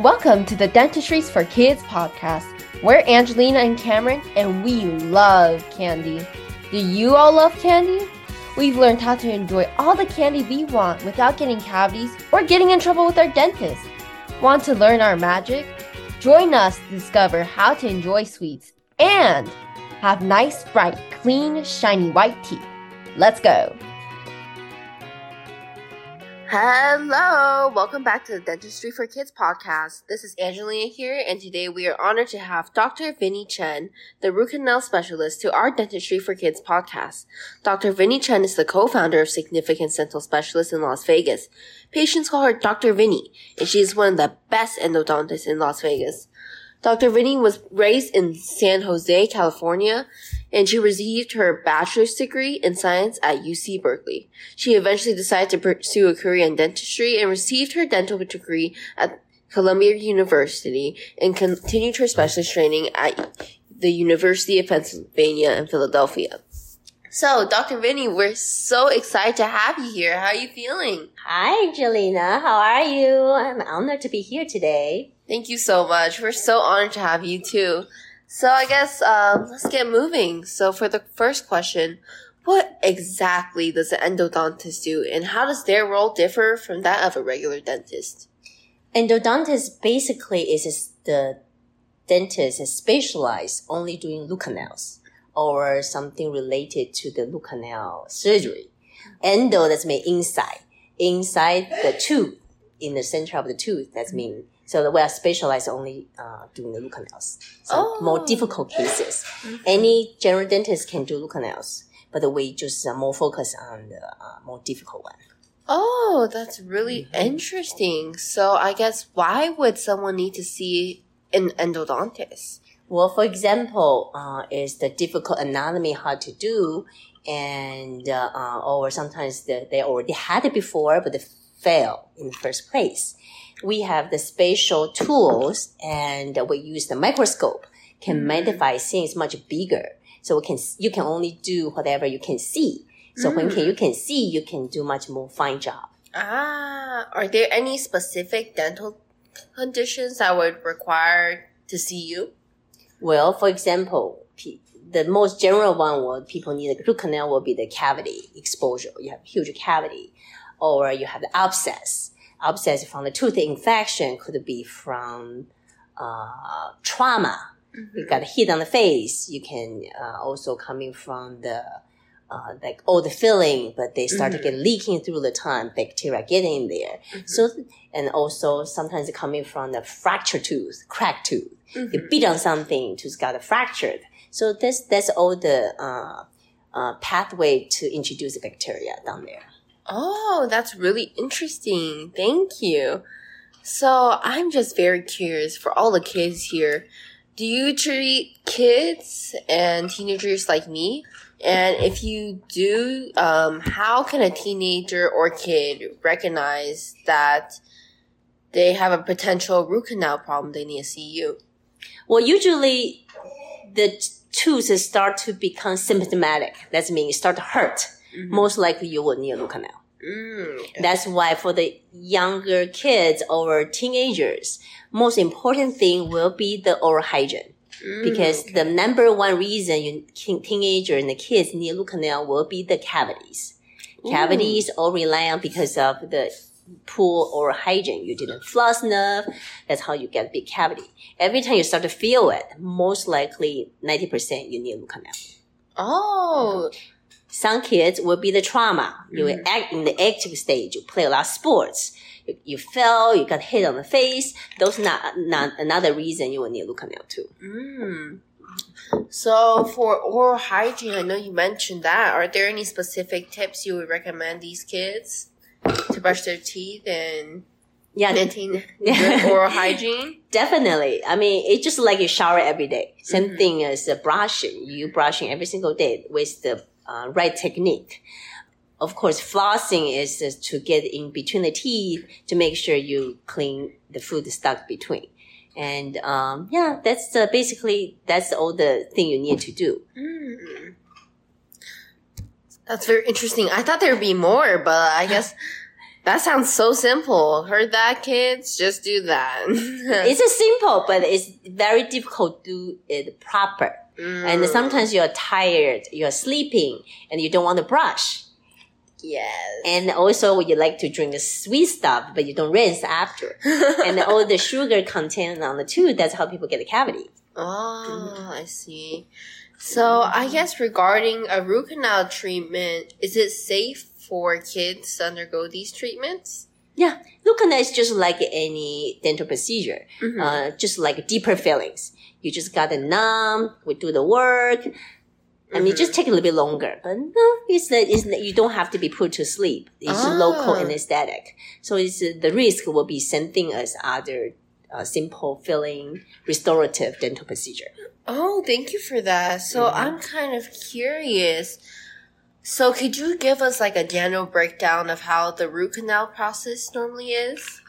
Welcome to the Dentistries for Kidz podcast. We're Angelina and Cameron, and we love candy. Do you all love candy? We've learned how to enjoy all the candy we want without getting cavities or getting in trouble with our dentist. Want to learn our magic? Join us to discover how to enjoy sweets and have nice, bright, clean, shiny white teeth. Let's go! Hello, welcome back to the Dentistry for Kidz podcast. This is Angelina here, and today we are honored to have Dr. Vinne Chen, the root canal specialist, to our Dentistry for Kidz podcast. Dr. Vinne Chen is the co-founder of Significance Dental Specialists in Las Vegas. Patients call her Dr. Vinne, and she is one of the best endodontists in Las Vegas. Dr. Vinne was raised in San Jose, California, and she received her bachelor's degree in science at UC Berkeley. She eventually decided to pursue a career in dentistry and received her dental degree at Columbia University and continued her specialist training at the University of Pennsylvania in Philadelphia. So, Dr. Vinne, we're so excited to have you here. How are you feeling? Hi, Angelina. How are you? I'm honored to be here today. Thank you so much. We're so honored to have you too. So I guess um, let's get moving. So for the first question, what exactly does an endodontist do, and how does their role differ from that of a regular dentist? Endodontist basically is the dentist is specialized only doing root canals or something related to the root canal surgery. Endo that's mean inside, inside the tooth, in the center of the tooth. That's mean so we are specialized only uh, doing the root canals. So oh. more difficult cases. Mm-hmm. Any general dentist can do root canals, but we just uh, more focus on the uh, more difficult one. Oh, that's really mm-hmm. interesting. So I guess why would someone need to see an endodontist? Well, for example, uh, is the difficult anatomy hard to do, and uh, uh, or sometimes the, they already had it before, but they fail in the first place we have the spatial tools and we use the microscope can mm. magnify things much bigger. So we can, you can only do whatever you can see. So mm. when can, you can see, you can do much more fine job. Ah, are there any specific dental conditions that would require to see you? Well, for example, the most general one what people need a root canal will be the cavity exposure. You have huge cavity or you have the abscess abscess from the tooth infection could be from uh, trauma. Mm-hmm. You got hit on the face. You can uh, also coming from the uh, like old filling, but they start mm-hmm. to get leaking through the time, bacteria getting in there. Mm-hmm. So, and also sometimes coming from the fractured tooth, cracked tooth. Mm-hmm. You beat on something, tooth got fractured. So that's, that's all the, uh, uh, pathway to introduce the bacteria down there. Oh, that's really interesting. Thank you. So I'm just very curious for all the kids here. Do you treat kids and teenagers like me? And if you do, um, how can a teenager or kid recognize that they have a potential root canal problem they need to see you? Well, usually the tooth start to become symptomatic. That means start to hurt. Mm-hmm. Most likely you will need a root canal. Mm. That's why for the younger kids or teenagers, most important thing will be the oral hygiene. Mm, because okay. the number one reason you teenager and the kids need root canal will be the cavities. Ooh. Cavities all rely on because of the poor oral hygiene. You didn't floss enough. That's how you get big cavity. Every time you start to feel it, most likely 90% you need root canal. Oh, some kids will be the trauma. You mm. act in the active stage. You play a lot of sports. You, you fell. You got hit on the face. Those not not another reason you will need canal too. Mm. So for oral hygiene, I know you mentioned that. Are there any specific tips you would recommend these kids to brush their teeth and yeah, maintain good oral hygiene? Definitely. I mean, it's just like you shower every day. Same mm-hmm. thing as the brushing. You brushing every single day with the uh, right technique. Of course, flossing is to get in between the teeth to make sure you clean the food stuck between. And um, yeah, that's uh, basically that's all the thing you need to do. Mm. That's very interesting. I thought there would be more, but I guess That sounds so simple. Heard that, kids? Just do that. it's a simple, but it's very difficult to do it proper. And sometimes you're tired, you're sleeping, and you don't want to brush. yes. And also you like to drink the sweet stuff, but you don't rinse after. and all the sugar content on the tooth, that's how people get a cavity. Oh, I see. So I guess regarding a root canal treatment, is it safe for kids to undergo these treatments? Yeah, canal is just like any dental procedure, Mhm. uh, just like deeper fillings. You just got to numb, we do the work. I mean, Mhm. just take a little bit longer, but no, it's that it's that you don't have to be put to sleep. It's Ah. local anesthetic, so it's uh, the risk will be same thing as other uh, simple filling restorative dental procedure. Oh, thank you for that. So Mhm. I'm kind of curious. So could you give us like a general breakdown of how the root canal process normally is?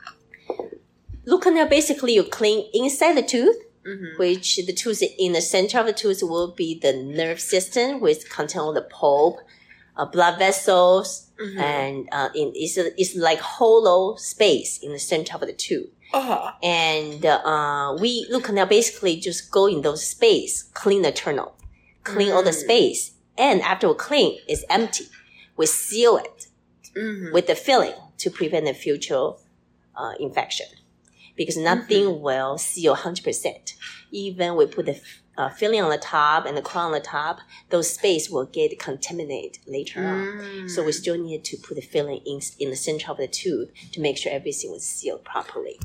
Root canal basically you clean inside the tooth, Mm-hmm. which the tooth in the center of the tooth will be the nerve system, which contain all the pulp, uh, blood vessels, Mm-hmm. and uh, in, it's, a, it's like hollow space in the center of the tooth. Uh-huh. And uh, we root canal basically just go in those space, clean the tunnel, clean all the Mm. space, and after we clean, it's empty. We seal it Mm-hmm. with the filling to prevent the future uh, infection. Because nothing will seal 100%. Even we put the uh, filling on the top and the crown on the top, those space will get contaminated later on. Mm. So we still need to put the filling in, in the center of the tooth to make sure everything was sealed properly.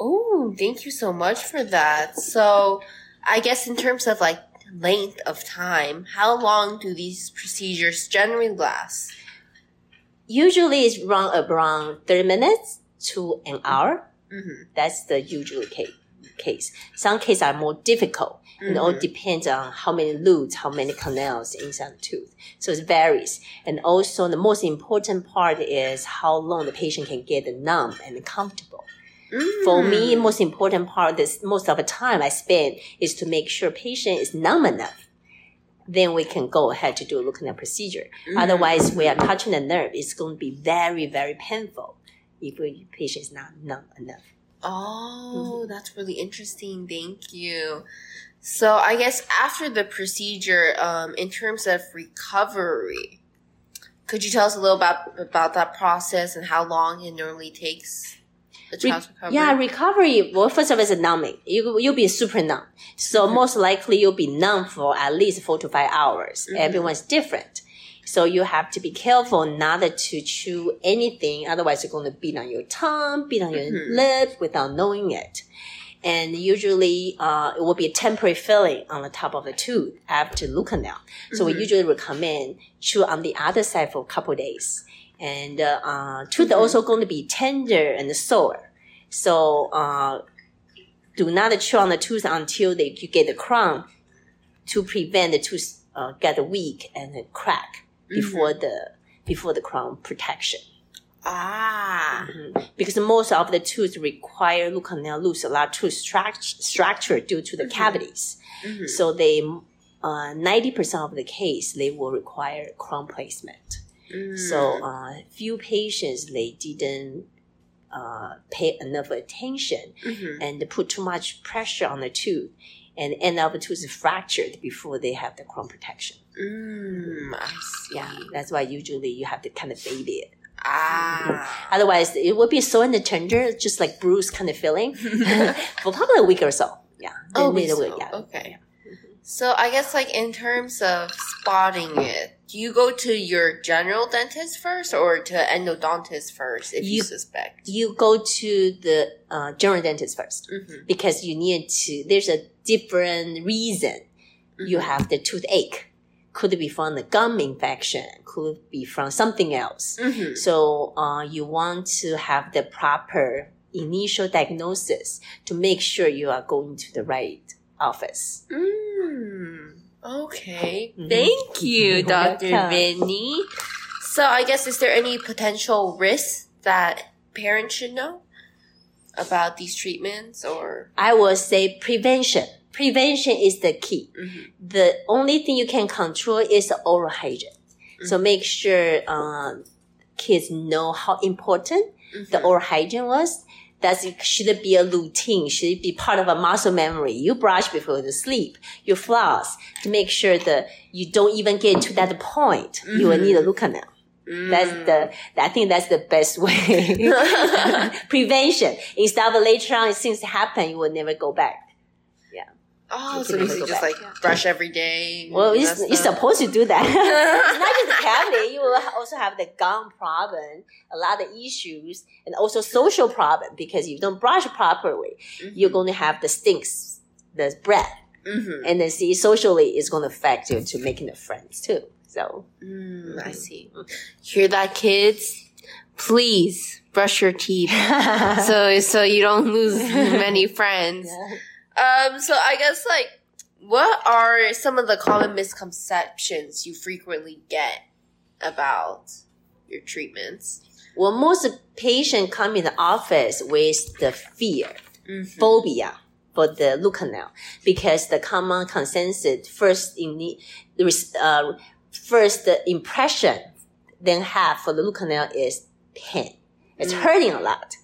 Oh, thank you so much for that. So, I guess in terms of like length of time, how long do these procedures generally last? Usually it's run around 30 minutes to an hour. Mm-hmm. That's the usual case. case. Some cases are more difficult. It all depends on how many roots, how many canals inside the tooth. So it varies. And also the most important part is how long the patient can get numb and comfortable. For me, most important part is most of the time I spend is to make sure patient is numb enough. Then we can go ahead to do a root canal procedure. Mm-hmm. Otherwise, we are touching the nerve. It's going to be very, very painful if the patient is not numb enough. Oh, that's really interesting. Thank you. So, I guess after the procedure, um, in terms of recovery, could you tell us a little about about that process and how long it normally takes the Re- recovery? Yeah, recovery. Well, first of all, it's numbing. You you'll be super numb. So Mhm. most likely you'll be numb for at least four to five hours. Mhm. Everyone's different. So you have to be careful not to chew anything. Otherwise, you're going to beat on your tongue, beat on your Mhm. lip without knowing it. And usually, uh, it will be a temporary filling on the top of the tooth after root canal. So we Mhm. usually recommend chew on the other side for a couple days. And uh, uh, tooth Mhm. also going to be tender and sore. So uh, do not chew on the tooth until they, you get the crown to prevent the tooth uh, get weak and crack before the before the crown protection. Ah. Mhm. Because most of the tooth require root canal lose a lot of tooth struct- structure due to the Mhm. cavities. Mhm. So they uh, 90% of the case they will require crown placement. Mm. So uh, few patients they didn't uh, pay enough attention Mhm. and put too much pressure on the tooth and end up the tooth is fractured before they have the crown protection. Mm, I see. Yeah, that's why usually you have to kind of baby it. Ah. Otherwise, it would be so in the tender, just like bruise kind of feeling for probably a week or so. Yeah. Oh, wait, so- yeah. okay. So I guess like in terms of spotting it, do you go to your general dentist first or to endodontist first if you, You- suspect? You go to the uh, general dentist first Mm-hmm. because you need to, there's a different reason you Mm-hmm. have the toothache. Could be from the gum infection, could be from something else. Mm-hmm. So uh, you want to have the proper initial diagnosis to make sure you are going to the right office. Mm, okay. Mhm. Thank you, Dr. welcome. Vinne. So I guess is there any potential risks that parents should know about these treatments or I will say prevention. Prevention is the key. Mhm. The only thing you can control is the oral hygiene. So Mhm. make sure uh, kids know how important the oral hygiene was. That should it be a routine? Should it be part of a muscle memory? You brush before you sleep. You floss to make sure that you don't even get to that point. You will need a root canal. That's mm. the, I think that's the best way. Prevention. Instead of later on, things happen, you will never go back. Oh, You so can basically go just back, like yeah. brush every day. Well, and you're, that's you're supposed to do that. it's not just the cavity. You will also have the gum problem, a lot of issues, and also social problem because you don't brush properly. You're going to have the stinks, the breath, Mhm. and then see socially it's going to affect you to making the friends too. So Mm, I see. Hear that, kids? Please brush your teeth so so you don't lose many friends. Um, so I guess like, what are some of the common misconceptions you frequently get about your treatments? well, most patient come in the office with the fear. Mm-hmm. phobia for the root canal because the common consensus first in the uh, first impression then have for the root canal is pain. It's Mm. hurting a lot.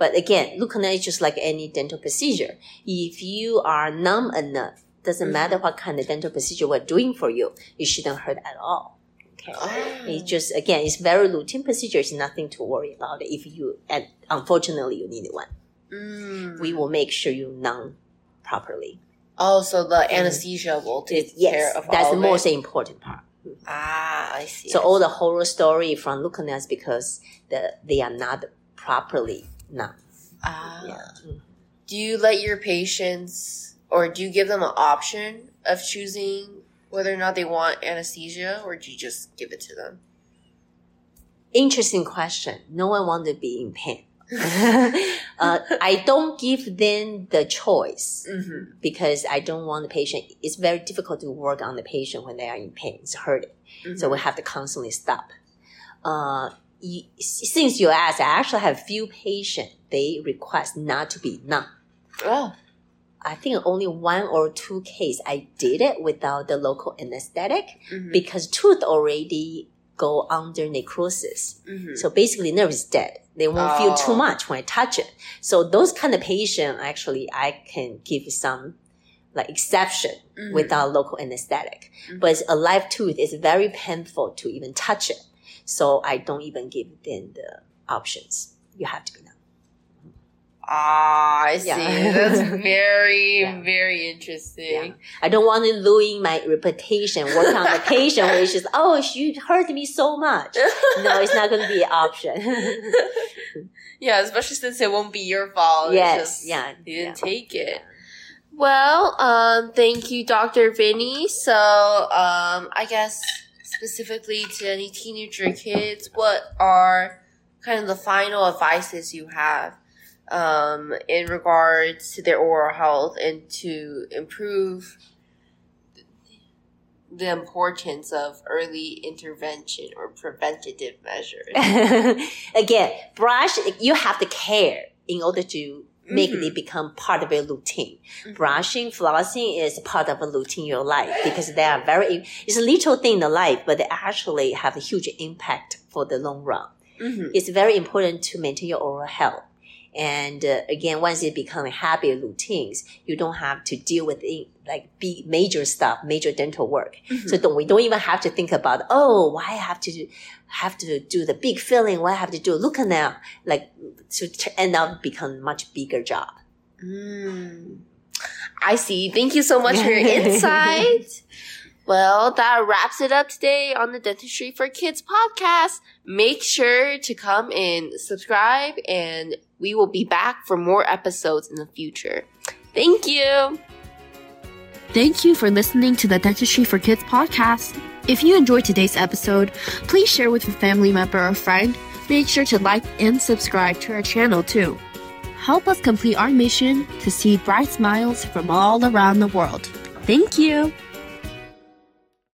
But again, root canal is just like any dental procedure. If you are numb enough, doesn't Mhm. matter what kind of dental procedure we're doing for you, it shouldn't hurt at all. Okay. Oh. It's just again, it's very routine procedure. It's nothing to worry about. If you and unfortunately you need one Mm. we will make sure you numb properly. Oh, so the anesthesia will take It- yes, care of that. that's all the most it. important part. Ah, I see. So I all the horror story from root canals because the, they are not properly numb. Ah. Yeah. Do you let your patients, or do you give them an option of choosing whether or not they want anesthesia, or do you just give it to them? Interesting question. No one wants to be in pain. uh, I don't give them the choice Mm-hmm. because I don't want the patient. It's very difficult to work on the patient when they are in pain. It's hurting. So we have to constantly stop. Uh, you, since you asked, I actually have few patients, they request not to be numb. oh, I think only one or two case I did it without the local anesthetic Mhm. because tooth already go under necrosis. Mhm. So basically nerve is dead. They won't feel too Oh. much when I touch it. So those kind of patient, actually, I can give some like exception Mhm. without local anesthetic. Mhm. But a live tooth is very painful to even touch it. So I don't even give them the options. You have to be numb. Ah, I see. Yeah. That's very, Yeah. very interesting. I don't want to ruin my reputation. Work on the patient where it's just, oh, she hurt me so much. No, it's not going to be an option. yeah, especially since it won't be your fault. Yes, just- yeah. You didn't yeah. take it. Well, um, thank you, Dr. Vinne. So, um, I guess specifically to any teenager kids, what are kind of the final advices you have um, in regards to their oral health and to improve the importance of early intervention or preventative measures? Again, brush, you have to care in order to make Mhm. it become part of your routine. Mhm. Brushing, flossing is part of a routine in your life because they are very, it's a little thing in the life, but they actually have a huge impact for the long run. Mhm. It's very important to maintain your oral health. And uh, again, once it becomes habit routines, you don't have to deal with it, like big major stuff, major dental work. So don't, we don't even have to think about, oh, why I have to do, have to do the big filling? Why I have to do a root canal? Like to t- end up become much bigger job. Mm. I see. Thank you so much for your insight. Well, that wraps it up today on the Dentistry for Kidz podcast. Make sure to come and subscribe, and we will be back for more episodes in the future. Thank you. Thank you for listening to the Dentistry for Kidz podcast. If you enjoyed today's episode, please share with a family member or friend. Make sure to like and subscribe to our channel too. Help us complete our mission to see bright smiles from all around the world. Thank you.